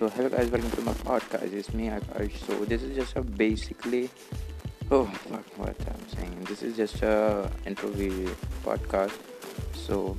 So hello guys, welcome to my podcast. It's me Akash. So this is just a basically oh fuck what I'm saying. This is just a interview podcast. So